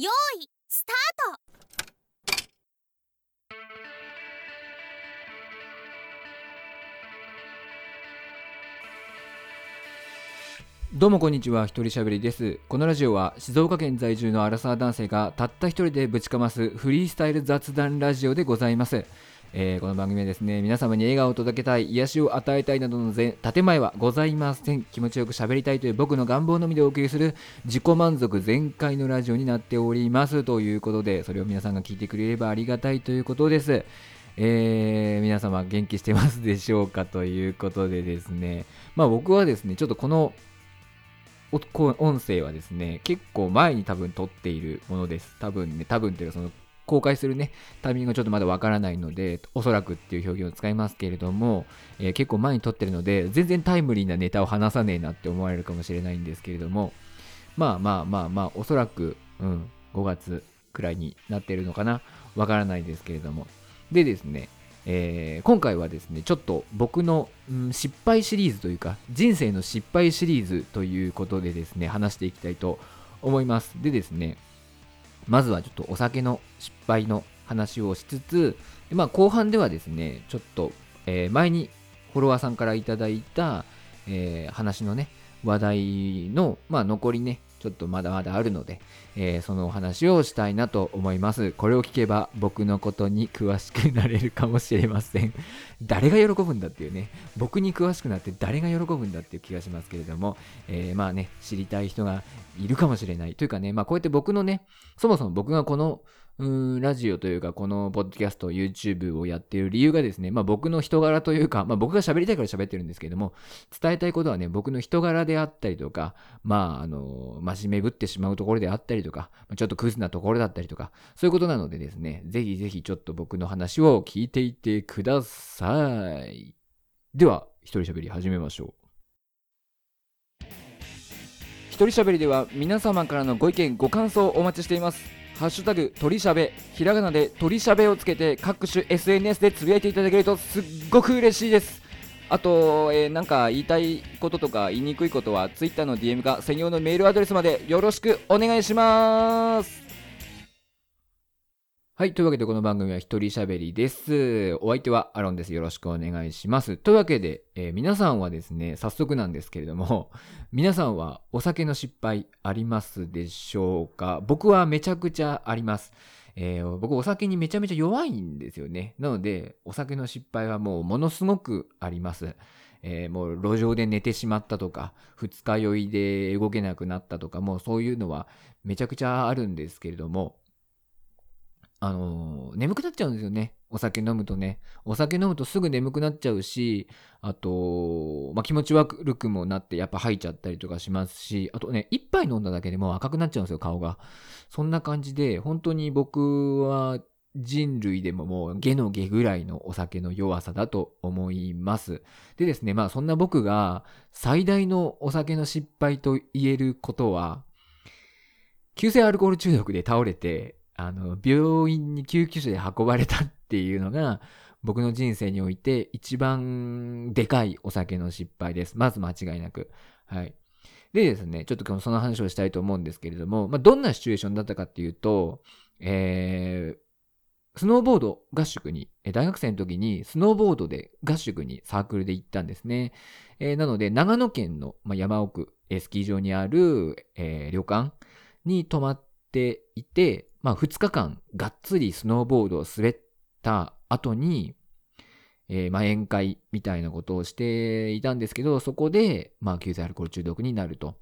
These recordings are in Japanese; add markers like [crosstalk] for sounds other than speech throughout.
よーいスタートどうもこんにちは、一人しゃべりです。このラジオは静岡県在住のアラサー男性がたった一人でぶちかますフリースタイル雑談ラジオでございます。えーこの番組はですね、皆様に笑顔を届けたい、癒しを与えたいなどのぜ建前はございません。気持ちよく喋りたいという僕の願望のみでお送りする自己満足全開のラジオになっております。ということで、それを皆さんが聞いてくれればありがたいということです。えー皆様元気してますでしょうかということでですね、まあ僕はですね、ちょっとこの音声はですね、結構前に多分撮っているものです。多分ね、多分っていうかその公開するね、タイミングがちょっとまだわからないので、おそらくっていう表現を使いますけれども、えー結構前に撮ってるので、全然タイムリーなネタを話さねえなって思われるかもしれないんですけれども、まあまあまあまあ、おそらく、うん、5月くらいになってるのかな、わからないですけれども。でですね、えー今回はですね、ちょっと僕の、うん失敗シリーズというか、人生の失敗シリーズということでですね、話していきたいと思います。でですね、まずはちょっとお酒の失敗の話をしつつ、まあ、後半ではですね、ちょっと、えー前にフォロワーさんからいただいた、えー話のね、話題の、まあ、残りね、ちょっとまだまだあるので、えーそのお話をしたいなと思います。これを聞けば僕のことに詳しくなれるかもしれません。[laughs] 誰が喜ぶんだっていうね、僕に詳しくなって誰が喜ぶんだっていう気がしますけれども、えーまあね、知りたい人がいるかもしれない。というかね、まあこうやって僕のね、そもそも僕がこのうんラジオというか、このポッドキャスト、YouTube をやっている理由がですね、まあ僕の人柄というか、まあ僕が喋りたいから喋ってるんですけども、伝えたいことはね、僕の人柄であったりとか、まああの、真面目ぶってしまうところであったりとか、ちょっとクズなところだったりとか、そういうことなのでですね、ぜひぜひちょっと僕の話を聞いていてください。では、一人喋り始めましょう。一人喋りでは皆様からのご意見、ご感想をお待ちしています。ハッシュタグ、鳥しゃべ、ひらがなで鳥しゃべをつけて各種 SNS でつぶやいていただけるとすっごく嬉しいです。あと、えーなんか言いたいこととか言いにくいことは Twitter の DM か専用のメールアドレスまでよろしくお願いします。はい。というわけで、この番組は一人喋りです。お相手はアロンです。よろしくお願いします。というわけで、えー皆さんはですね、早速なんですけれども、[laughs] 皆さんはお酒の失敗ありますでしょうか？僕はめちゃくちゃあります。えー僕お酒にめちゃめちゃ弱いんですよね。なので、お酒の失敗はもうものすごくあります。えーもう路上で寝てしまったとか、二日酔いで動けなくなったとか、もうそういうのはめちゃくちゃあるんですけれども、あの眠くなっちゃうんですよね。お酒飲むとね。お酒飲むとすぐ眠くなっちゃうし、あと、まあ、気持ち悪くもなってやっぱ吐いちゃったりとかしますし、あとね、一杯飲んだだけでも赤くなっちゃうんですよ、顔が。そんな感じで、本当に僕は人類でももう下の下ぐらいのお酒の弱さだと思います。でですね、まあそんな僕が最大のお酒の失敗と言えることは、急性アルコール中毒で倒れて、あの、病院に救急車で運ばれたっていうのが、僕の人生において一番でかいお酒の失敗です。まず間違いなく。はい。でですね、ちょっと今日その話をしたいと思うんですけれども、まあ、どんなシチュエーションだったかっていうと、えー、スノーボード合宿に、大学生の時にスノーボードで合宿にサークルで行ったんですね。えーなので、長野県の、ま、山奥、スキー場にある、えー旅館に泊まっていて、まあ、2日間がっつりスノーボードを滑った後に、えーまあ、宴会みたいなことをしていたんですけど、そこで、まあ、急性アルコール中毒になると。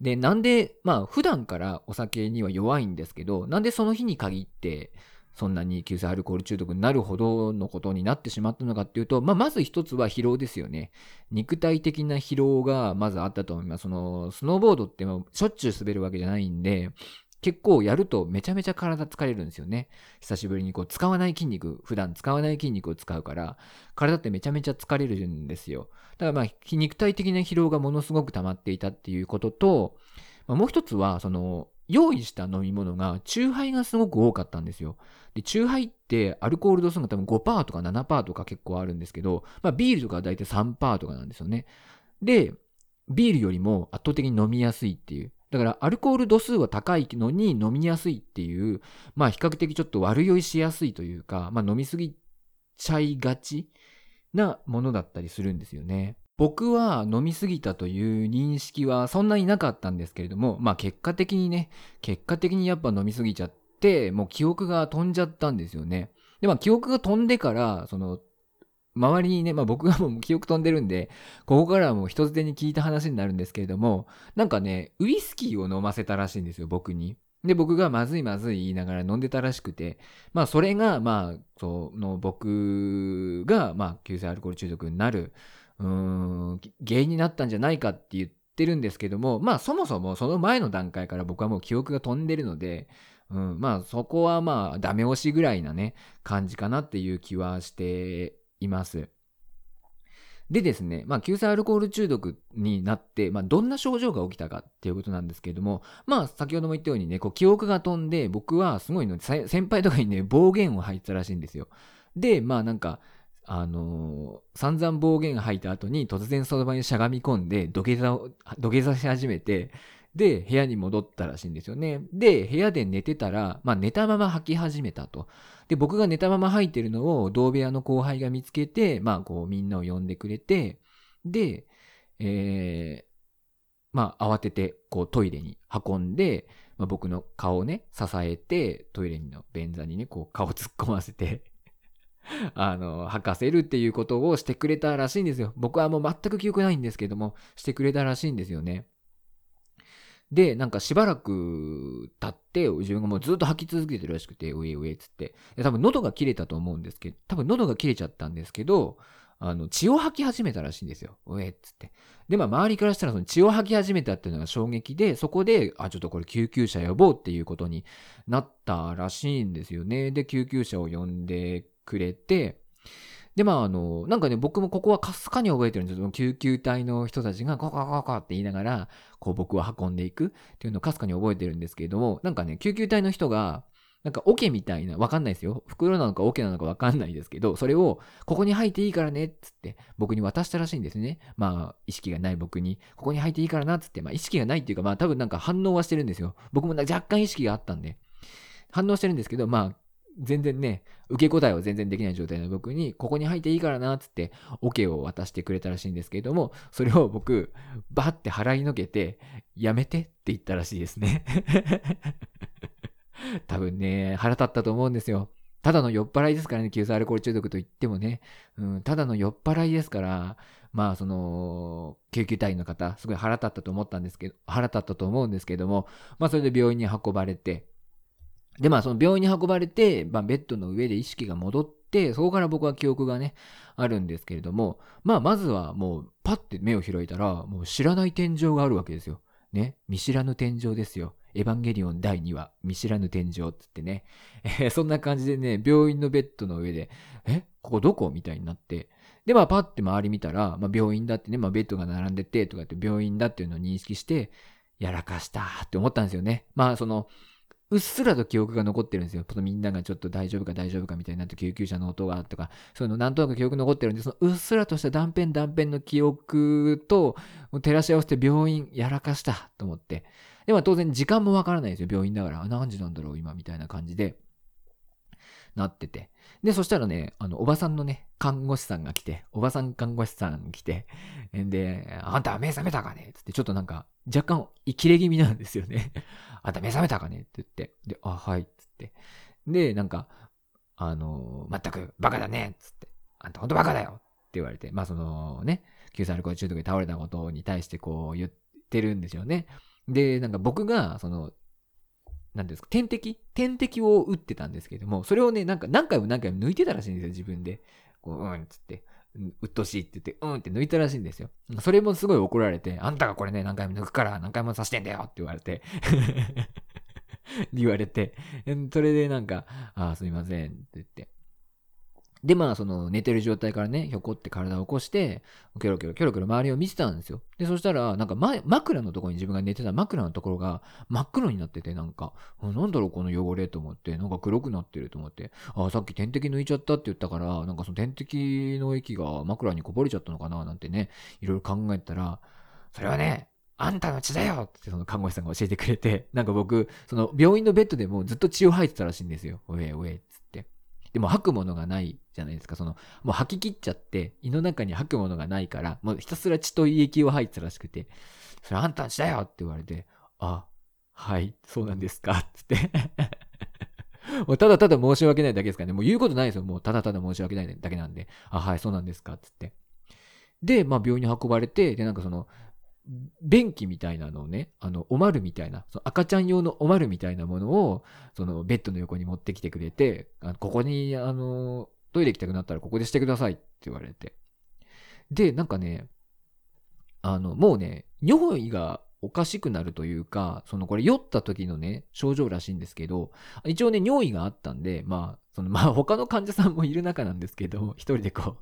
で、なんで、まあ、普段からお酒には弱いんですけど、なんでその日に限って、そんなに急性アルコール中毒になるほどのことになってしまったのかっていうと、まあ、まず一つは疲労ですよね。肉体的な疲労がまずあったと思います。その、スノーボードってしょっちゅう滑るわけじゃないんで、結構やるとめちゃめちゃ体疲れるんですよね。久しぶりにこう使わない筋肉、普段使わない筋肉を使うから、体ってめちゃめちゃ疲れるんですよ。だからまあ、肉体的な疲労がものすごく溜まっていたっていうことと、まあ、もう一つは、その、用意した飲み物が、チューハイがすごく多かったんですよ。で、チューハイってアルコール度数が多分5%とか7%とか結構あるんですけど、まあビールとかは大体3%とかなんですよね。で、ビールよりも圧倒的に飲みやすいっていう。だからアルコール度数は高いのに飲みやすいっていう、まあ比較的ちょっと悪酔いしやすいというか、まあ飲みすぎちゃいがちなものだったりするんですよね。僕は飲みすぎたという認識はそんなになかったんですけれども、まあ結果的にね、結果的にやっぱ飲みすぎちゃって、もう記憶が飛んじゃったんですよね。で、まあ記憶が飛んでから、その、周りにね、まあ僕がもう記憶飛んでるんで、ここからはもう人づてに聞いた話になるんですけれども、なんかね、ウイスキーを飲ませたらしいんですよ、僕に。で、僕がまずいまずい言いながら飲んでたらしくて、まあそれが、まあ、その僕が、まあ急性アルコール中毒になる、うーん、原因になったんじゃないかって言ってるんですけども、まあそもそもその前の段階から僕はもう記憶が飛んでるので、うん、まあそこはまあダメ押しぐらいなね、感じかなっていう気はしています。でですね、まあ、急性アルコール中毒になって、まあ、どんな症状が起きたかっていうことなんですけれども、まあ、先ほども言ったようにね、こう、記憶が飛んで、僕はすごいの、先輩とかにね、暴言を吐いてたらしいんですよ。で、まあ、なんか、あのー散々暴言吐いた後に、突然その場にしゃがみ込んで、土下座を、土下座し始めて、で、部屋に戻ったらしいんですよね。で、部屋で寝てたら、まあ、寝たまま吐き始めたと。で、僕が寝たまま吐いてるのを同部屋の後輩が見つけて、まあ、こう、みんなを呼んでくれて、で、えー、まあ、慌てて、こう、トイレに運んで、まあ、僕の顔をね、支えて、トイレの便座にね、こう、顔突っ込ませて、[laughs] あの、吐かせるっていうことをしてくれたらしいんですよ。僕はもう全く記憶ないんですけども、してくれたらしいんですよね。で、なんかしばらく経って、自分がもうずっと吐き続けてるらしくて、うえうえっつって。多分喉が切れたと思うんですけど、多分喉が切れちゃったんですけど、あの、血を吐き始めたらしいんですよ。うえっつって。で、まあ、周りからしたらその血を吐き始めたっていうのが衝撃で、そこで、あ、ちょっとこれ救急車呼ぼうっていうことになったらしいんですよね。で、救急車を呼んでくれて、で、まあ、あの、なんかね、僕もここはかすかに覚えてるんですよ。救急隊の人たちが、ココココって言いながら、こう僕を運んでいくっていうのをかすかに覚えてるんですけれども、なんかね、救急隊の人が、なんか桶みたいな、わかんないですよ。袋なのか桶なのかわかんないですけど、それを、ここに入っていいからね、っつって、僕に渡したらしいんですね。まあ、意識がない僕に、ここに入っていいからな、っつって、まあ、意識がないっていうか、まあ、多分なんか反応はしてるんですよ。僕も若干意識があったんで。反応してるんですけど、まあ、全然ね、受け答えは全然できない状態の僕に、ここに入っていいからな、つって、オケを渡してくれたらしいんですけれども、それを僕、バッて払いのけて、やめてって言ったらしいですね。[laughs] 多分ね、腹立ったと思うんですよ。ただの酔っ払いですからね、急性アルコール中毒と言ってもね、うん、ただの酔っ払いですから、まあ、その、救急隊員の方、すごい腹立ったと思ったんですけど、腹立ったと思うんですけども、まあ、それで病院に運ばれて、で、まあ、その病院に運ばれて、まあ、ベッドの上で意識が戻って、そこから僕は記憶がね、あるんですけれども、まあ、まずはもう、パッて目を開いたら、もう知らない天井があるわけですよ。ね。見知らぬ天井ですよ。エヴァンゲリオン第2話、見知らぬ天井っつってね。えーそんな感じでね、病院のベッドの上で、えここどこ？みたいになって。で、まあ、パッて周り見たら、まあ、病院だってね、まあ、ベッドが並んでて、とかって病院だっていうのを認識して、やらかしたって思ったんですよね。まあ、その、うっすらと記憶が残ってるんですよ。そのみんながちょっと大丈夫か大丈夫かみたいになって救急車の音がとか、そういうのなんとなく記憶残ってるんで、そのうっすらとした断片断片の記憶と照らし合わせて病院やらかしたと思って。でも当然時間もわからないですよ。病院だから。何時なんだろう今みたいな感じで。なってて。で、そしたらね、あの、おばさんのね、看護師さんが来て、おばさん看護師さん来て、で、あんた目覚めたかね？つって、ちょっとなんか、若干、切れ気味なんですよね。あんた目覚めたかね？って言って。で、あ、はい、つって。で、なんか、あの、全くバカだねつって。あんたほんとバカだよって言われて、まあそのね、急性アルコール中毒で倒れたことに対してこう言ってるんですよね。で、なんか僕が、その、なんですか、点滴点滴を打ってたんですけども、それをね、なんか何回も何回も抜いてたらしいんですよ、自分で。こう、うん、つって。うっとしいって言って、うんって抜いたらしいんですよ。それもすごい怒られて、あんたがこれね、何回も抜くから何回も刺してんだよって言われて、[laughs] 言われて、それでなんか、ああ、すみませんって言って。で、まあ、その寝てる状態からね、ひょこって体を起こして、キョロキョロキョロキョロ周りを見てたんですよ。で、そしたら、なんか前、枕のところに自分が寝てた枕のところが真っ黒になってて、なんか、なんだろうこの汚れと思って、なんか黒くなってると思って、あ、さっき点滴抜いちゃったって言ったから、なんかその点滴の液が枕にこぼれちゃったのかななんてね、いろいろ考えたら、それはね、あんたの血だよってその看護師さんが教えてくれて、なんか僕、その病院のベッドでもずっと血を吐いてたらしいんですよ。おえおえっつ。でも吐くものがないじゃないですか。その、もう吐き切っちゃって、胃の中に吐くものがないから、もうひたすら血と胃液を吐いてたらしくて、それあんたの血だよって言われて、あ、はい、そうなんですか、つって [laughs] もうただただ申し訳ないだけですからね。もう言うことないですよ。もうただただ申し訳ないだけなんで。あ、はい、そうなんですか、つって。で、まあ病院に運ばれて、で、なんかその、便器みたいなのをね、あの、おまるみたいな、その赤ちゃん用のおまるみたいなものを、そのベッドの横に持ってきてくれて、あここに、あの、トイレ行きたくなったらここでしてくださいって言われて。で、なんかね、あの、もうね、尿意がおかしくなるというか、そのこれ酔った時のね、症状らしいんですけど、一応ね、尿意があったんで、まあ、そのまあ他の患者さんもいる中なんですけど、一人でこ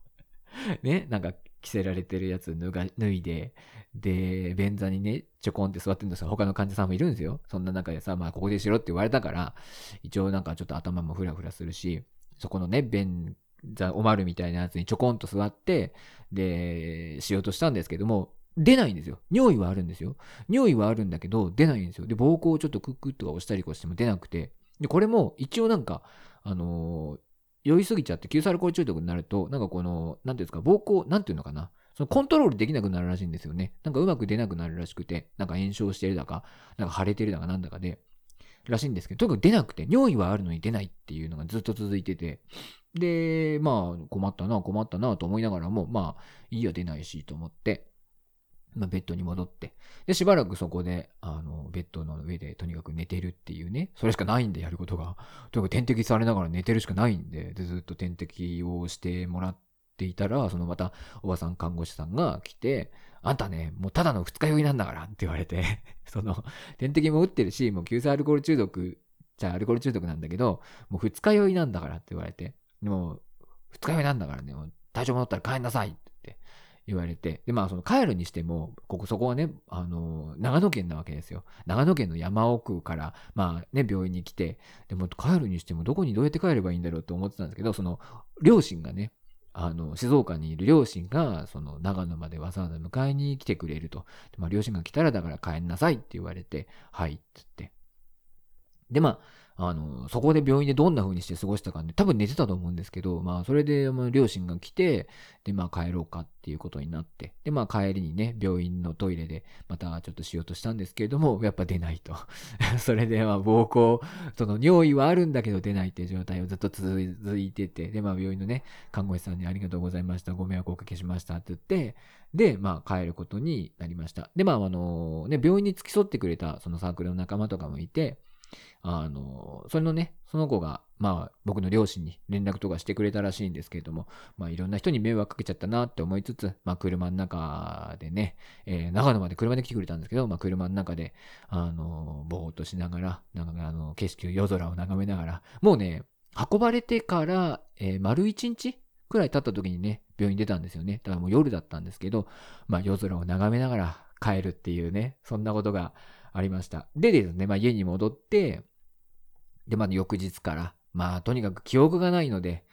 うね、なんか着せられてるやつ脱が脱いで、で、便座にね、ちょこんって座ってるんですよ。他の患者さんもいるんですよ。そんな中でさ、まあここでしろって言われたから、一応なんかちょっと頭もフラフラするし、そこのね、便座、おまるみたいなやつにちょこんと座って、で、しようとしたんですけども、出ないんですよ。尿意はあるんですよ。尿意はあるんだけど、出ないんですよ。で、膀胱をちょっとクックッとか押したりこうしても出なくて。で、これも一応なんか、あのー、酔いすぎちゃって、急サルコール中毒になると、なんかこの、なんていうんですか、膀胱、なんていうのかな。そのコントロールできなくなるらしいんですよね。なんかうまく出なくなるらしくて、なんか炎症してるだか、なんか腫れてるだかなんだかで、らしいんですけど、とにかく出なくて、尿意はあるのに出ないっていうのがずっと続いてて、で、まあ、困ったな、困ったなと思いながらも、まあ、いいや、出ないしと思って、まあ、ベッドに戻って、で、しばらくそこで、あの、ベッドの上でとにかく寝てるっていうね、それしかないんでやることが、とにかく点滴されながら寝てるしかないんで、でずっと点滴をしてもらっていたら、そのまた、おばさん看護師さんが来て、あんたね、もうただの二日酔いなんだからって言われて [laughs] その、点滴も打ってるし、もう急性アルコール中毒、じゃあアルコール中毒なんだけど、もう二日酔いなんだからって言われて、でも、二日酔いなんだからね、体調戻ったら帰んなさいって言言われて、で、まあ、その帰るにしても、ここ、そこはね、あの、長野県なわけですよ。長野県の山奥から、まあね、病院に来て、でも帰るにしても、どこにどうやって帰ればいいんだろうと思ってたんですけど、その、両親がね、あの、静岡にいる両親が、その、長野までわざわざ迎えに来てくれると。まあ、両親が来たら、だから帰んなさいって言われて、はい、って言って。で、まあ、あの、そこで病院でどんな風にして過ごしたかね、多分寝てたと思うんですけど、まあ、それで、まあ、両親が来て、で、まあ、帰ろうかっていうことになって、で、まあ、帰りにね、病院のトイレで、またちょっとしようとしたんですけれども、やっぱ出ないと。[laughs] それで、まあ、膀胱、その、尿意はあるんだけど出ないっていう状態をずっと続いてて、で、まあ、病院のね、看護師さんにありがとうございました、ご迷惑をおかけしましたって言って、で、まあ、帰ることになりました。で、まあ、あの、ね、病院に付き添ってくれた、そのサークルの仲間とかもいて、あの、それのね、その子が、まあ、僕の両親に連絡とかしてくれたらしいんですけれども、まあ、いろんな人に迷惑かけちゃったなって思いつつ、まあ、車の中でね、えー、長野まで車で来てくれたんですけど、まあ、車の中で、あの、ぼーっとしながら、なんか、あの、景色を、夜空を眺めながら、もうね、運ばれてから、えー、丸一日くらい経った時にね、病院出たんですよね。だからもう夜だったんですけど、まあ、夜空を眺めながら帰るっていうね、そんなことがありました。でですね、まあ、家に戻って、で、まあ、翌日から、まあ、とにかく記憶がないので、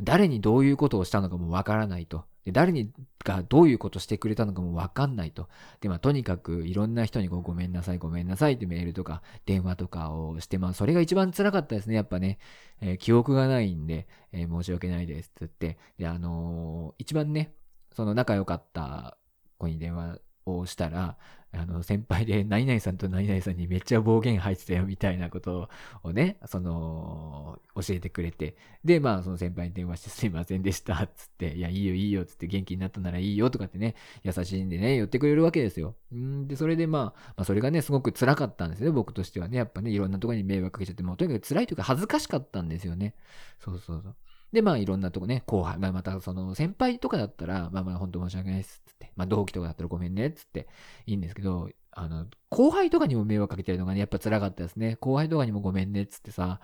誰にどういうことをしたのかもわからないと。で誰にがどういうことしてくれたのかもわかんないと。で、まあ、とにかくいろんな人にこうごめんなさい、ごめんなさいってメールとか電話とかをして、まあ、それが一番辛かったですね。やっぱね、えー、記憶がないんで、えー、申し訳ないですって言って、で、あのー、一番ね、その仲良かった子に電話をしたら、あの、先輩で、何々さんと何々さんにめっちゃ暴言吐いてたよ、みたいなことをね、その、教えてくれて、で、まあ、その先輩に電話してすいませんでした、つって、いや、いいよ、いいよ、つって元気になったならいいよ、とかってね、優しいんでね、言ってくれるわけですよ。んで、それでまあ、まあ、それがね、すごく辛かったんですね、僕としてはね。やっぱね、いろんなところに迷惑かけちゃって、もうとにかく辛いというか恥ずかしかったんですよね。そうそうそう。で、まあいろんなとこね、後輩、まあまたその先輩とかだったら、まあまあ本当申し訳ないです、っ。まあ同期とかだったらごめんね、つっていいんですけど、あの、後輩とかにも迷惑かけてるのがね、やっぱ辛かったですね。後輩とかにもごめんね、つってさ、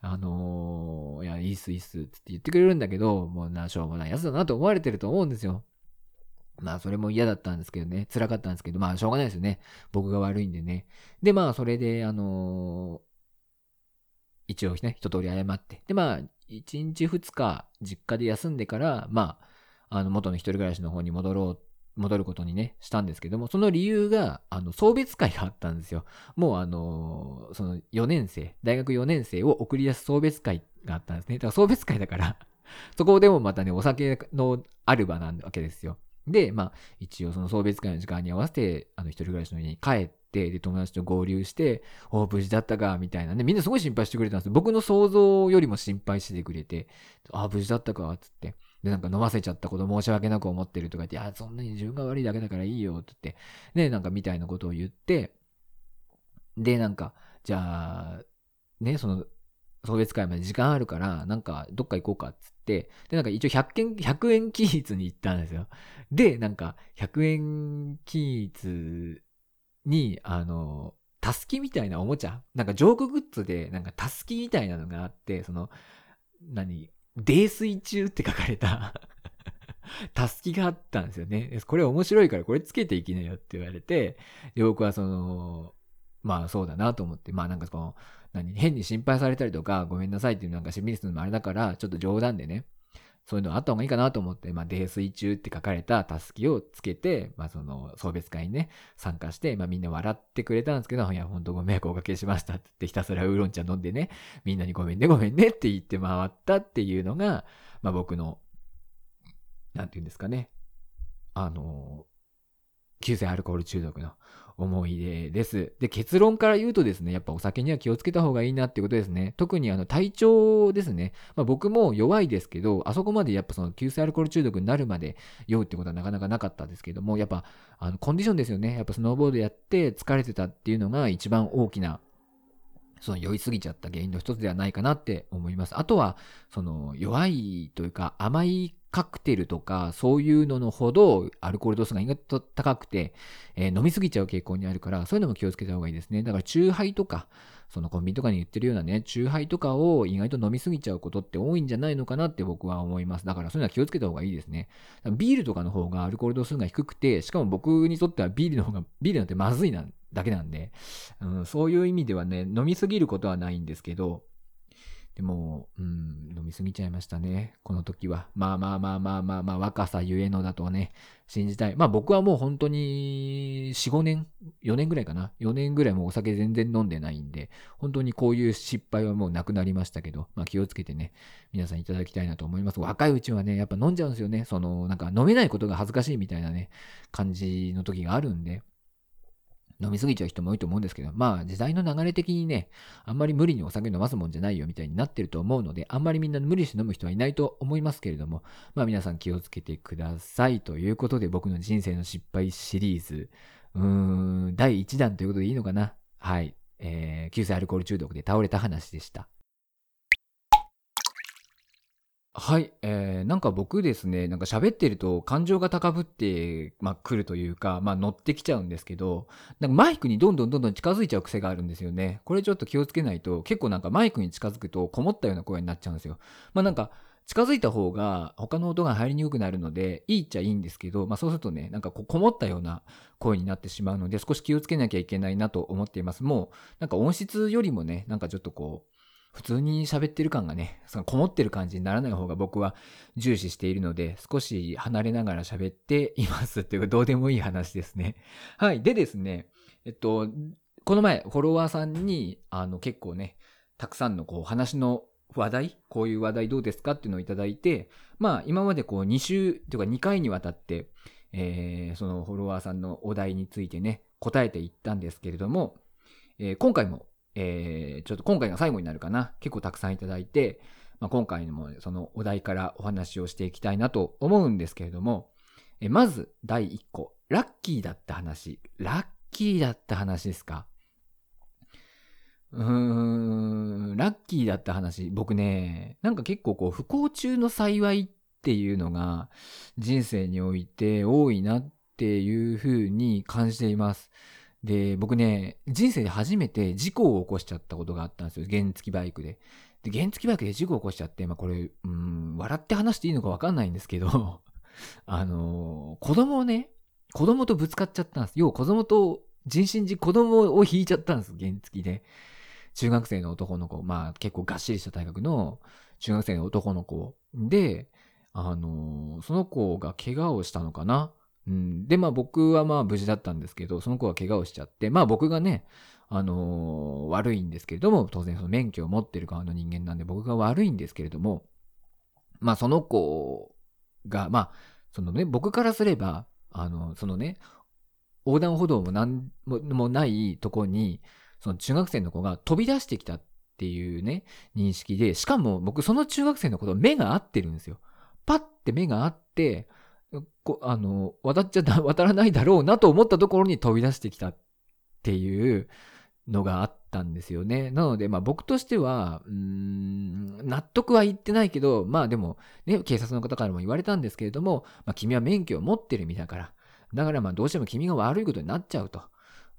あのー、いや、いいっす、いいっす、つって言ってくれるんだけど、もうな、しょうもないやつだなと思われてると思うんですよ。まあ、それも嫌だったんですけどね、辛かったんですけど、まあ、しょうがないですよね。僕が悪いんでね。で、まあ、それで、あのー、一応ね、一通り謝って。で、まあ、1日2日実家で休んでから、まあ、あの、元の一人暮らしの方に戻ろうっ戻ることにね、したんですけども、その理由が、あの、送別会があったんですよ。もうあの、その4年生、大学4年生を送り出す送別会があったんですね。だから送別会だから [laughs] そこでもまたね、お酒のある場なわけですよ。で、まあ、一応その送別会の時間に合わせて、あの、一人暮らしの家に帰って、で、友達と合流して、お無事だったか、みたいなね、みんなすごい心配してくれたんです僕の想像よりも心配してくれて、あ無事だったか、つって。で、なんか飲ませちゃったこと申し訳なく思ってるとか言って、いや、そんなに自分が悪いだけだからいいよ、って言って、ね、なんかみたいなことを言って、で、なんか、じゃあ、ね、その、送別会まで時間あるから、なんか、どっか行こうか、っつって、で、なんか一応100円、100円均一に行ったんですよ。で、なんか、100円均一に、あの、たすきみたいなおもちゃなんかジョークグッズで、なんかたすきみたいなのがあって、その、何泥酔中って書かれた [laughs] たすきがあったんですよね。これ面白いからこれつけていきなよって言われて、で僕はその、まあそうだなと思って、まあなんかこの、何、変に心配されたりとか、ごめんなさいっていうなんかしみりすのもあれだから、ちょっと冗談でね、そういうのあった方がいいかなと思って、まあ、泥酔中って書かれたたすきをつけて、まあ、その、送別会にね、参加して、まあ、みんな笑ってくれたんですけど、いや、ほんとご迷惑おかけしましたってって、ひたすらウーロン茶飲んでね、みんなにごめんね、ごめんねって言って回ったっていうのが、まあ、僕の、なんて言うんですかね、あの、急性アルコール中毒の思い出です。で、結論から言うとですね、やっぱお酒には気をつけた方がいいなっていうことですね。特にあの体調ですね。まあ、僕も弱いですけど、あそこまでやっぱその急性アルコール中毒になるまで酔うってことはなかなかなかったですけども、やっぱあのコンディションですよね。やっぱスノーボードやって疲れてたっていうのが一番大きなその酔いすぎちゃった原因の一つではないかなって思います。あとは、その弱いというか甘いカクテルとか、そういうののほどアルコール度数が意外と高くて、えー、飲みすぎちゃう傾向にあるから、そういうのも気をつけた方がいいですね。だから、チューハイとか、そのコンビニとかに言ってるようなね、チューハイとかを意外と飲みすぎちゃうことって多いんじゃないのかなって僕は思います。だからそういうのは気をつけた方がいいですね。ビールとかの方がアルコール度数が低くて、しかも僕にとってはビールの方が、ビールなんてまずいなだけなんで、うん、そういう意味ではね、飲みすぎることはないんですけど、でも、うん、飲みすぎちゃいましたね。この時は。まあまあまあまあまあまあ、若さゆえのだとね、信じたい。まあ僕はもう本当に4、5年、4年ぐらいかな。4年ぐらいもうお酒全然飲んでないんで、本当にこういう失敗はもうなくなりましたけど、まあ気をつけてね、皆さんいただきたいなと思います。若いうちはね、やっぱ飲んじゃうんですよね。その、なんか飲めないことが恥ずかしいみたいなね、感じの時があるんで。飲みすぎちゃう人も多いと思うんですけど、まあ時代の流れ的にね、あんまり無理にお酒飲ますもんじゃないよみたいになってると思うので、あんまりみんな無理して飲む人はいないと思いますけれども、まあ皆さん気をつけてくださいということで僕の人生の失敗シリーズ、うーん、第1弾ということでいいのかな？はい。えー、急性アルコール中毒で倒れた話でした。はい、えー、なんか僕ですね、なんか喋ってると感情が高ぶって、まあ、来るというか、まあ、乗ってきちゃうんですけど、なんかマイクにどんどんどんどん近づいちゃう癖があるんですよね。これちょっと気をつけないと、結構なんかマイクに近づくとこもったような声になっちゃうんですよ。まあなんか、近づいた方が他の音が入りにくくなるので、いいっちゃいいんですけど、まあそうするとね、なんかここもったような声になってしまうので、少し気をつけなきゃいけないなと思っています。もう、なんか音質よりもね、なんかちょっとこう、普通に喋ってる感がね、そのこもってる感じにならない方が僕は重視しているので、少し離れながら喋っていますっていうか、どうでもいい話ですね。[laughs] はい。でですね、えっと、この前、フォロワーさんに、あの、結構ね、たくさんのこう、話の話題、こういう話題どうですかっていうのをいただいて、まあ、今までこう、2週、というか2回にわたって、えー、そのフォロワーさんのお題についてね、答えていったんですけれども、えー、今回もえー、ちょっと今回が最後になるかな。結構たくさんいただいて、まあ、今回もそのお題からお話をしていきたいなと思うんですけれども、えまず第1個、ラッキーだった話。ラッキーだった話ですか？うーん、ラッキーだった話。僕ね、なんか結構こう不幸中の幸いっていうのが人生において多いなっていうふうに感じています。で、僕ね、人生で初めて事故を起こしちゃったことがあったんですよ。原付バイクで。で、原付バイクで事故を起こしちゃって、まあこれ、うん、笑って話していいのかわかんないんですけど、[laughs] あのー、子供をね、子供とぶつかっちゃったんです。要は子供と人身事、子供を引いちゃったんです、原付で。中学生の男の子、まあ結構がっしりした体格の中学生の男の子で、あのー、その子が怪我をしたのかなうん、でまあ僕はまあ無事だったんですけどその子は怪我をしちゃってまあ僕がねあのー悪いんですけれども当然その免許を持ってる側の人間なんで僕が悪いんですけれどもまあその子がまあそのね僕からすればあのそのね横断歩道もなんももないとこにその中学生の子が飛び出してきたっていうね認識でしかも僕その中学生の子と目が合ってるんですよ。パッて目が合ってこあの渡っちゃだ [laughs] 渡らないだろうなと思ったところに飛び出してきたっていうのがあったんですよね。なので、まあ僕としては、うーん、納得はいってないけど、まあでも、ね、警察の方からも言われたんですけれども、まあ君は免許を持ってる身だから、だからまあどうしても君が悪いことになっちゃうと、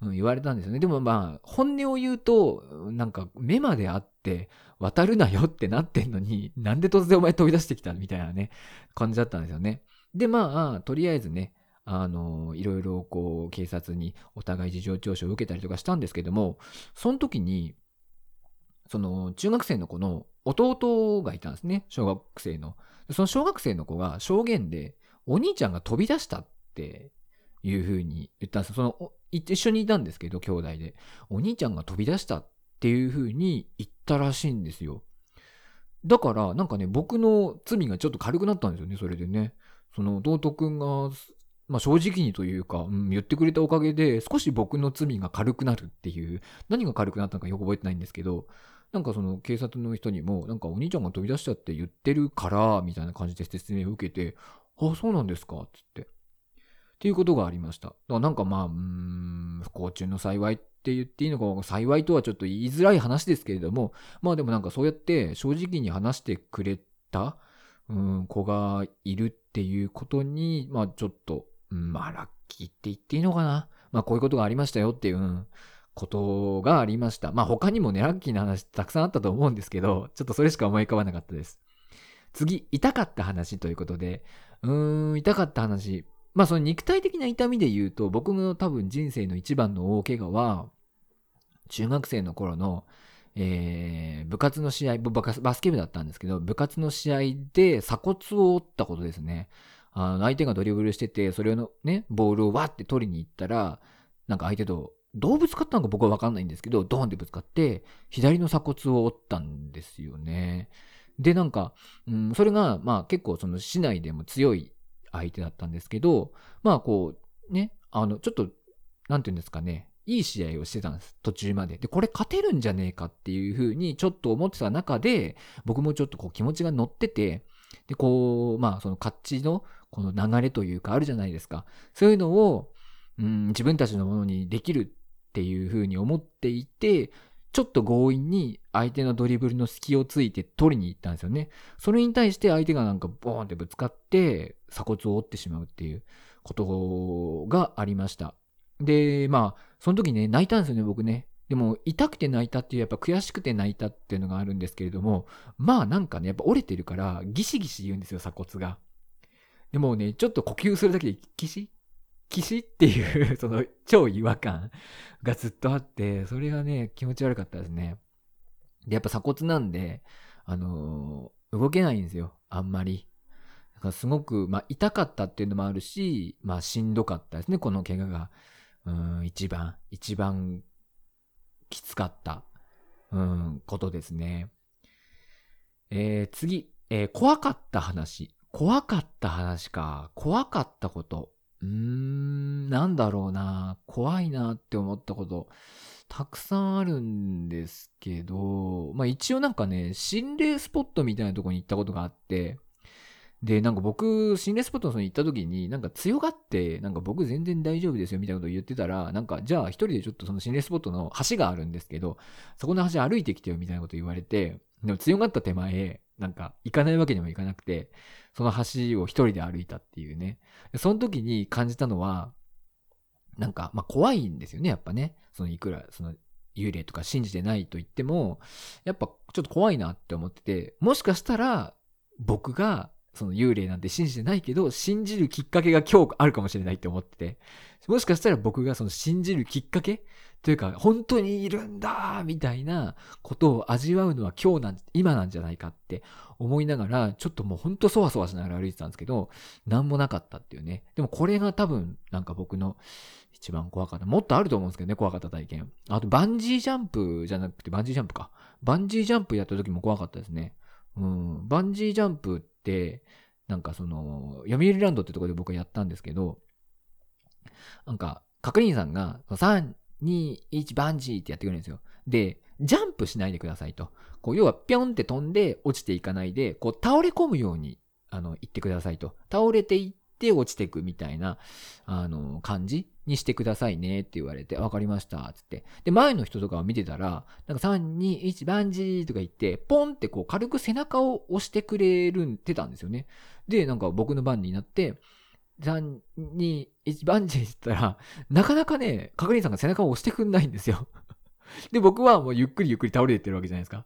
うん、言われたんですよね。でもまあ、本音を言うと、なんか目まであって、渡るなよってなってんのに、なんで突然お前飛び出してきたみたいなね、感じだったんですよね。で、まあ、とりあえずね、あの、いろいろこう、警察にお互い事情聴取を受けたりとかしたんですけども、その時に、その、中学生の子の弟がいたんですね、小学生の。その小学生の子が証言で、お兄ちゃんが飛び出したっていうふうに言ったんですその、一緒にいたんですけど、兄弟で。お兄ちゃんが飛び出したっていうふうに言ったらしいんですよ。だから、なんかね、僕の罪がちょっと軽くなったんですよね、それでね。その弟くんが、まあ、正直にというか、うん、言ってくれたおかげで少し僕の罪が軽くなるっていう何が軽くなったのかよく覚えてないんですけどなんかその警察の人にもなんかお兄ちゃんが飛び出したって言ってるからみたいな感じで説明を受けてああそうなんですかっつって。っていうことがありました。だからなんかまあうん不幸中の幸いって言っていいのか幸いとはちょっと言いづらい話ですけれどもまあでもなんかそうやって正直に話してくれたうん、子がいるっていうことに、まあちょっと、まあラッキーって言っていいのかな。まあこういうことがありましたよっていう、うんことがありました。まあ他にもね、ラッキーな話たくさんあったと思うんですけど、ちょっとそれしか思い浮かばなかったです。次、痛かった話ということで、うーん、痛かった話。まあその肉体的な痛みで言うと、僕の多分人生の一番の大怪我は、中学生の頃の、えー部活の試合、僕バスケ部だったんですけど、部活の試合で鎖骨を折ったことですね。あの相手がドリブルしてて、それのね、ボールをわって取りに行ったら、なんか相手と、どうぶつかったのか僕は分かんないんですけど、ドーンってぶつかって、左の鎖骨を折ったんですよね。で、なんか、うん、それが、まあ結構その市内でも強い相手だったんですけど、まあこう、ね、あの、ちょっと、なんていうんですかね、いい試合をしてたんです、途中まで。で、これ勝てるんじゃねえかっていうふうにちょっと思ってた中で、僕もちょっとこう気持ちが乗ってて、で、こう、まあその勝ちのこの流れというかあるじゃないですか。そういうのを、うん、自分たちのものにできるっていうふうに思っていて、ちょっと強引に相手のドリブルの隙をついて取りに行ったんですよね。それに対して相手がなんかボーンってぶつかって鎖骨を折ってしまうっていうことがありました。で、まあ、その時ね、泣いたんですよね、僕ね。でも、痛くて泣いたっていう、やっぱ悔しくて泣いたっていうのがあるんですけれども、まあなんかね、やっぱ折れてるから、ギシギシ言うんですよ、鎖骨が。でもね、ちょっと呼吸するだけで、キシ？キシ？っていう、[laughs] その超違和感がずっとあって、それがね、気持ち悪かったですね。で、やっぱ鎖骨なんで、あのー動けないんですよ、あんまり。だからすごく、まあ、痛かったっていうのもあるし、まあ、しんどかったですね、この怪我が。うん、一番、一番きつかった、うん、ことですね。えー次、えー怖かった話。怖かった話か。怖かったこと。うーん、なんだろうな。怖いなって思ったこと。たくさんあるんですけど、まあ一応なんかね、心霊スポットみたいなとこに行ったことがあって、で、なんか僕、心霊スポットのに行った時に、なんか強がって、なんか僕全然大丈夫ですよみたいなことを言ってたら、なんかじゃあ一人でちょっとその心霊スポットの橋があるんですけど、そこの橋歩いてきてよみたいなこと言われて、でも強がった手前、なんか行かないわけにもいかなくて、その橋を一人で歩いたっていうね。その時に感じたのは、なんか、まあ怖いんですよね、やっぱね。そのいくら、その幽霊とか信じてないと言っても、やっぱちょっと怖いなって思ってて、もしかしたら僕がその幽霊なんて信じてないけど、信じるきっかけが今日あるかもしれないって思ってて、もしかしたら僕がその信じるきっかけというか、本当にいるんだみたいなことを味わうのは今日なん、今なんじゃないかって思いながら、ちょっともう本当そわそわしながら歩いてたんですけど、なんもなかったっていうね。でもこれが多分、なんか僕の一番怖かった。もっとあると思うんですけどね、怖かった体験。あと、バンジージャンプじゃなくて、バンジージャンプか。バンジージャンプやった時も怖かったですね。うん。バンジージャンプって、なんかその、読売ランドってとこで僕はやったんですけど、なんか、確認さんが、3、2、1バンジーってやってくれるんですよ。で、ジャンプしないでくださいと。こう要はぴょんって飛んで落ちていかないで、こう倒れ込むように、あの、言ってくださいと。倒れていって落ちていくみたいな、あの、感じにしてくださいねって言われて、わかりました、つって。で、前の人とかを見てたら、なんか3、2、1バンジーとか言って、ポンってこう軽く背中を押してくれるんてたんですよね。で、なんか僕の番になって、3、2、1バンジーって言ったら、なかなかね、確認さんが背中を押してくんないんですよ。で、僕はもうゆっくりゆっくり倒れてってるわけじゃないですか。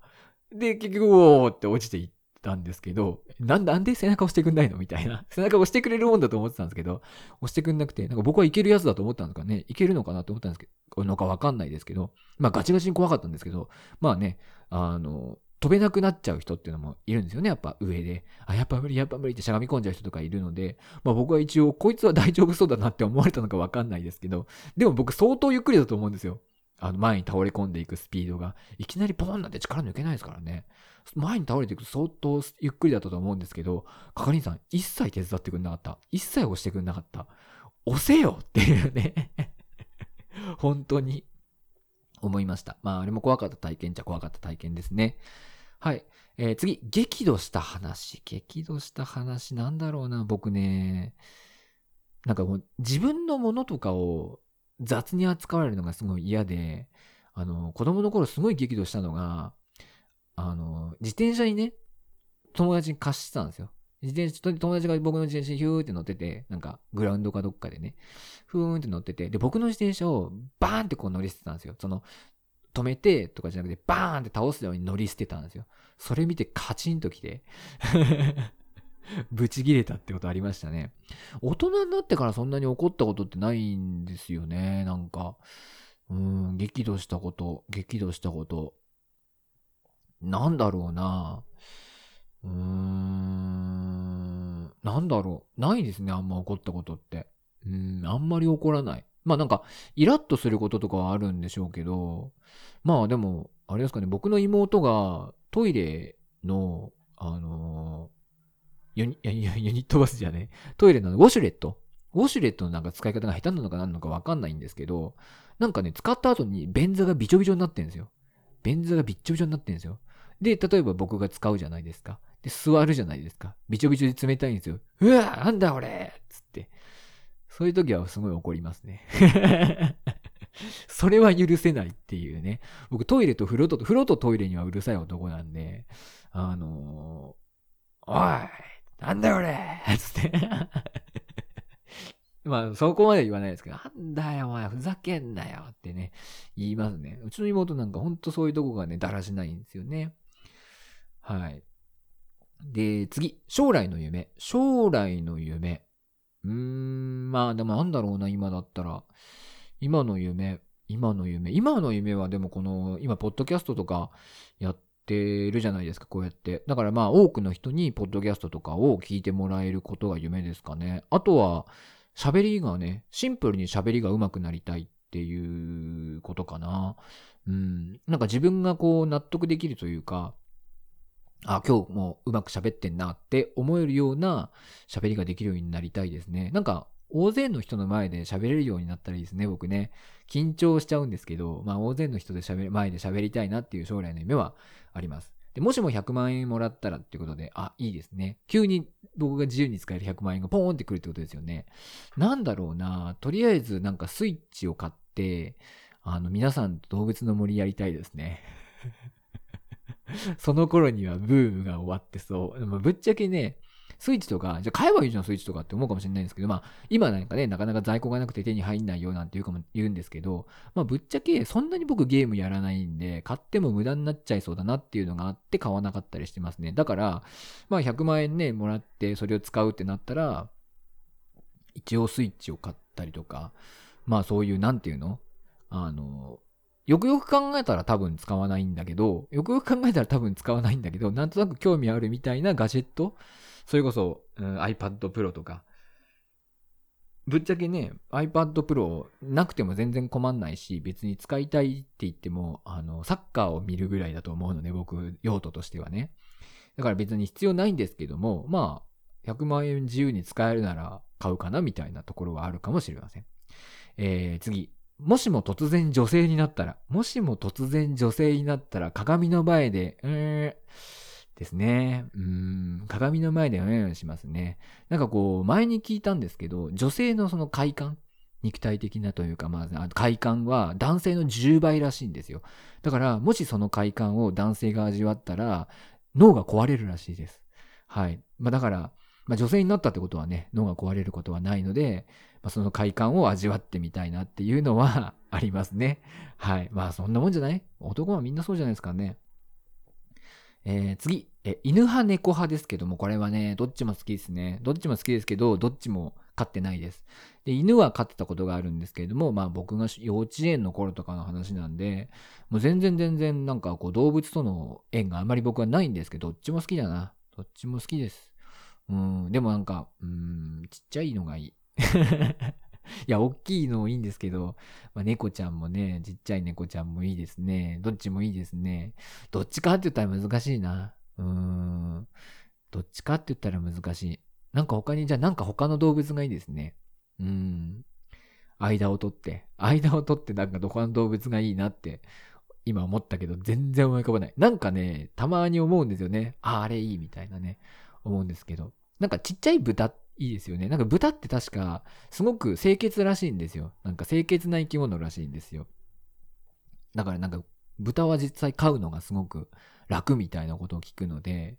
で、結局、おーって落ちていったんですけど、なんで背中押してくんないの？みたいな。[laughs] 背中押してくれるもんだと思ってたんですけど、押してくんなくて、なんか僕はいけるやつだと思ったんですかね？いけるのかなと思ったんですけど、のかわかんないですけど、まあガチガチに怖かったんですけど、まあね、あの、飛べなくなっちゃう人っていうのもいるんですよね、やっぱ上で。あ、やっぱ無理、やっぱ無理ってしゃがみ込んじゃう人とかいるので、まあ僕は一応、こいつは大丈夫そうだなって思われたのかわかんないですけど、でも僕相当ゆっくりだと思うんですよ。あの前に倒れ込んでいくスピードが。いきなりポンなんて力抜けないですからね。前に倒れていくと相当ゆっくりだったと思うんですけど、係員さん一切手伝ってくれなかった。一切押してくれなかった。押せよっていうね [laughs] 本当に思いました。まああれも怖かった体験じゃ怖かった体験ですね。はい。えー、次、激怒した話。激怒した話なんだろうな、僕ね。なんかもう自分のものとかを雑に扱われるのがすごい嫌で、あの、子供の頃すごい激怒したのが、あの、自転車にね、友達に貸してたんですよ。自転車、友達が僕の自転車にヒューって乗ってて、なんか、グラウンドかどっかでね、ふーんって乗ってて、で、僕の自転車をバーンってこう乗り捨てたんですよ。その、止めてとかじゃなくて、バーンって倒すように乗り捨てたんですよ。それ見てカチンときて [laughs] ブチギレたってことありましたね。大人になってからそんなに怒ったことってないんですよね。なんか、うん、激怒したこと、激怒したこと。なんだろうな。うーん、なんだろう。ないですね、あんま怒ったことって。うん、あんまり怒らない。まあなんか、イラッとすることとかはあるんでしょうけど、まあでも、あれですかね、僕の妹がトイレの、あのユニ [laughs] ユニットバスじゃねトイレのウォシュレットウォシュレットのなんか使い方が下手なのか何なのかわかんないんですけど、なんかね、使った後に便座がびちょびちょになってるんですよ。便座がびっちょびちょになってるんですよ。で、例えば僕が使うじゃないですか。で、座るじゃないですか。びちょびちょで冷たいんですよ。うわなんだ俺つって。そういう時はすごい怒りますね。[laughs] それは許せないっていうね。僕トイレと風呂と、風呂とトイレにはうるさい男なんで、あのー、おいなんだよ俺つって [laughs] まあ、そこまで言わないですけど、なんだよ、お前、ふざけんなよってね、言いますね。うちの妹なんかほんとそういうとこがね、だらしないんですよね。はい。で、次、将来の夢。将来の夢。うーん、まあでもなんだろうな、今だったら。今の夢、今の夢。今の夢はでもこの、今、ポッドキャストとかやってるじゃないですか、こうやって。だからまあ、多くの人に、ポッドキャストとかを聞いてもらえることが夢ですかね。あとは、喋りがね、シンプルに喋りが上手くなりたいっていうことかな。うん。なんか自分がこう納得できるというか、あ、今日もうまく喋ってんなって思えるような喋りができるようになりたいですね。なんか、大勢の人の前で喋れるようになったらいいですね、僕ね。緊張しちゃうんですけど、まあ大勢の人で喋る、前で喋りたいなっていう将来の夢はあります。で、もしも100万円もらったらっていうことで、あ、いいですね。急に僕が自由に使える100万円がポーンってくるってことですよね。なんだろうな、とりあえずなんかスイッチを買って、あの、皆さんと動物の森やりたいですね。[laughs] その頃にはブームが終わってそう。でもぶっちゃけね、スイッチとか、じゃあ買えばいいじゃん、スイッチとかって思うかもしれないんですけど、まあ、今なんかね、なかなか在庫がなくて手に入んないよなんて言うかも言うんですけど、まあ、ぶっちゃけそんなに僕ゲームやらないんで、買っても無駄になっちゃいそうだなっていうのがあって買わなかったりしてますね。だから、まあ、100万円ね、もらってそれを使うってなったら、一応スイッチを買ったりとか、まあそういう、なんていうの？あの、よくよく考えたら多分使わないんだけど、よくよく考えたら多分使わないんだけど、なんとなく興味あるみたいなガジェットそれこそ、うん、iPad Pro とか。ぶっちゃけね、iPad Pro なくても全然困んないし、別に使いたいって言っても、あの、サッカーを見るぐらいだと思うので、僕、用途としてはね。だから別に必要ないんですけども、まあ、100万円自由に使えるなら買うかなみたいなところはあるかもしれません。えー、次。もしも突然女性になったら、もしも突然女性になったら鏡の前で、えーん、ですね。うん、鏡の前でうんうんしますね。なんかこう、前に聞いたんですけど、女性のその快感、肉体的なというか、まあ、快感は男性の10倍らしいんですよ。だから、もしその快感を男性が味わったら、脳が壊れるらしいです。はい。まあ、だから、まあ、女性になったってことはね、脳が壊れることはないので、まあ、その快感を味わってみたいなっていうのは [laughs] ありますね。はい。まあそんなもんじゃない？男はみんなそうじゃないですかね。えー、次、え、犬派猫派ですけども、これはね、どっちも好きですね。どっちも好きですけど、どっちも飼ってないです。で、犬は飼ってたことがあるんですけれども、まあ僕が幼稚園の頃とかの話なんで、もう全然全然なんかこう動物との縁があまり僕はないんですけど、どっちも好きだな。どっちも好きです。うん、でもなんか、うん、ちっちゃいのがいい。いや、大きいのいいんですけど、まあ、猫ちゃんもね、ちっちゃい猫ちゃんもいいですね。どっちもいいですね。どっちかって言ったら難しいな。うーん。どっちかって言ったら難しい。なんか他に、じゃあなんか他の動物がいいですね。うん。間を取って。間を取ってなんかどこの動物がいいなって今思ったけど全然思い浮かばない。なんかね、たまに思うんですよね。あ、あれいいみたいなね。思うんですけど。なんかちっちゃい豚っいいですよね。なんか豚って確かすごく清潔らしいんですよ。なんか清潔な生き物らしいんですよ。だからなんか豚は実際飼うのがすごく楽みたいなことを聞くので、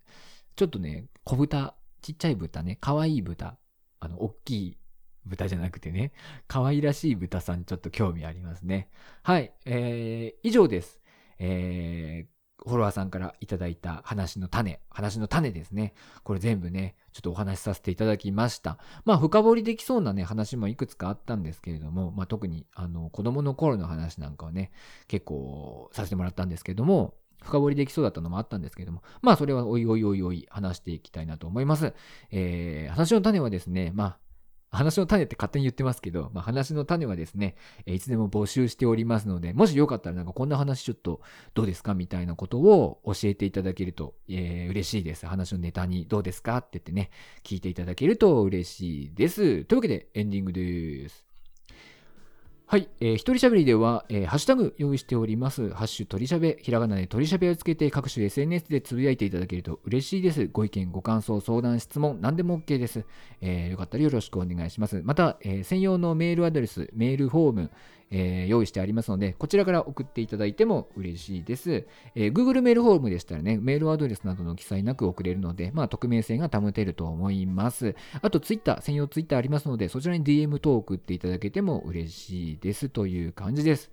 ちょっとね、小豚、ちっちゃい豚ね、可愛い豚、あの、大きい豚じゃなくてね、可愛らしい豚さんちょっと興味ありますね。はい、えー、以上です。えー、フォロワーさんからいただいた話の種、話の種ですね。これ全部ね、ちょっとお話しさせていただきました。まあ、深掘りできそうなね、話もいくつかあったんですけれども、まあ、特に、あの、子供の頃の話なんかはね、結構させてもらったんですけども、深掘りできそうだったのもあったんですけれども、まあ、それはおいおいおいおい話していきたいなと思います。えー、話の種はですね、まあ、話の種って勝手に言ってますけど、まあ、話の種はですね、いつでも募集しておりますので、もしよかったらなんかこんな話ちょっとどうですかみたいなことを教えていただけると、えー、嬉しいです。話のネタにどうですかって言ってね、聞いていただけると嬉しいです。というわけでエンディングです。はい、えー、一人喋りでは、えー、ハッシュタグ用意しております。ハッシュ取りしゃべ、ひらがなで取りしゃべをつけて各種 SNS でつぶやいていただけると嬉しいです。ご意見、ご感想、相談、質問、何でも OK です。えー、よかったらよろしくお願いします。また、えー、専用のメールアドレス、メールフォーム、えー、用意してありますので、こちらから送っていただいても嬉しいです。えー、Google メールフォームでしたらね、メールアドレスなどの記載なく送れるので、まあ、匿名性が保てると思います。あと、Twitter、専用 Twitter ありますので、そちらに DM 等送っていただけても嬉しいですという感じです。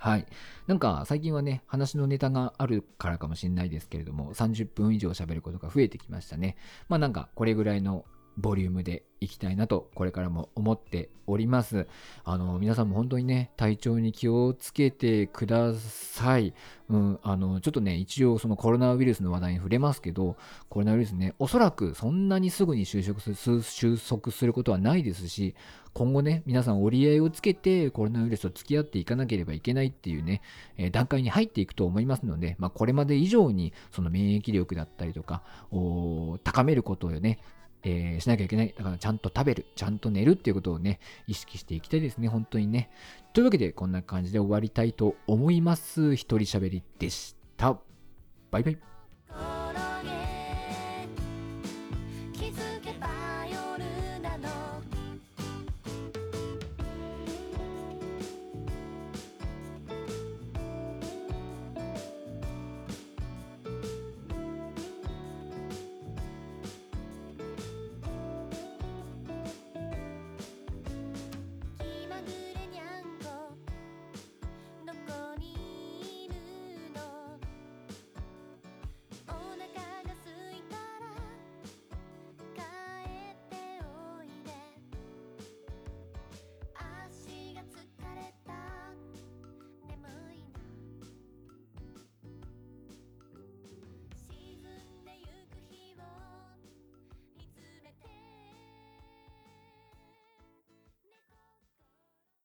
はい。なんか最近はね、話のネタがあるからかもしれないですけれども、30分以上喋ることが増えてきましたね。まあなんかこれぐらいのボリュームでいきたいなと、これからも思っております。あの、皆さんも本当にね、体調に気をつけてください。うん、あの、ちょっとね、一応そのコロナウイルスの話題に触れますけど、コロナウイルスね、おそらくそんなにすぐに収束する収束することはないですし、今後ね、皆さん折り合いをつけてコロナウイルスと付き合っていかなければいけないっていうね、えー、段階に入っていくと思いますので、まあ、これまで以上にその免疫力だったりとか、高めることをね、えー、しなきゃいけない。だからちゃんと食べる、ちゃんと寝るっていうことをね、意識していきたいですね、本当にね。というわけで、こんな感じで終わりたいと思います。一人喋りでした。バイバイ。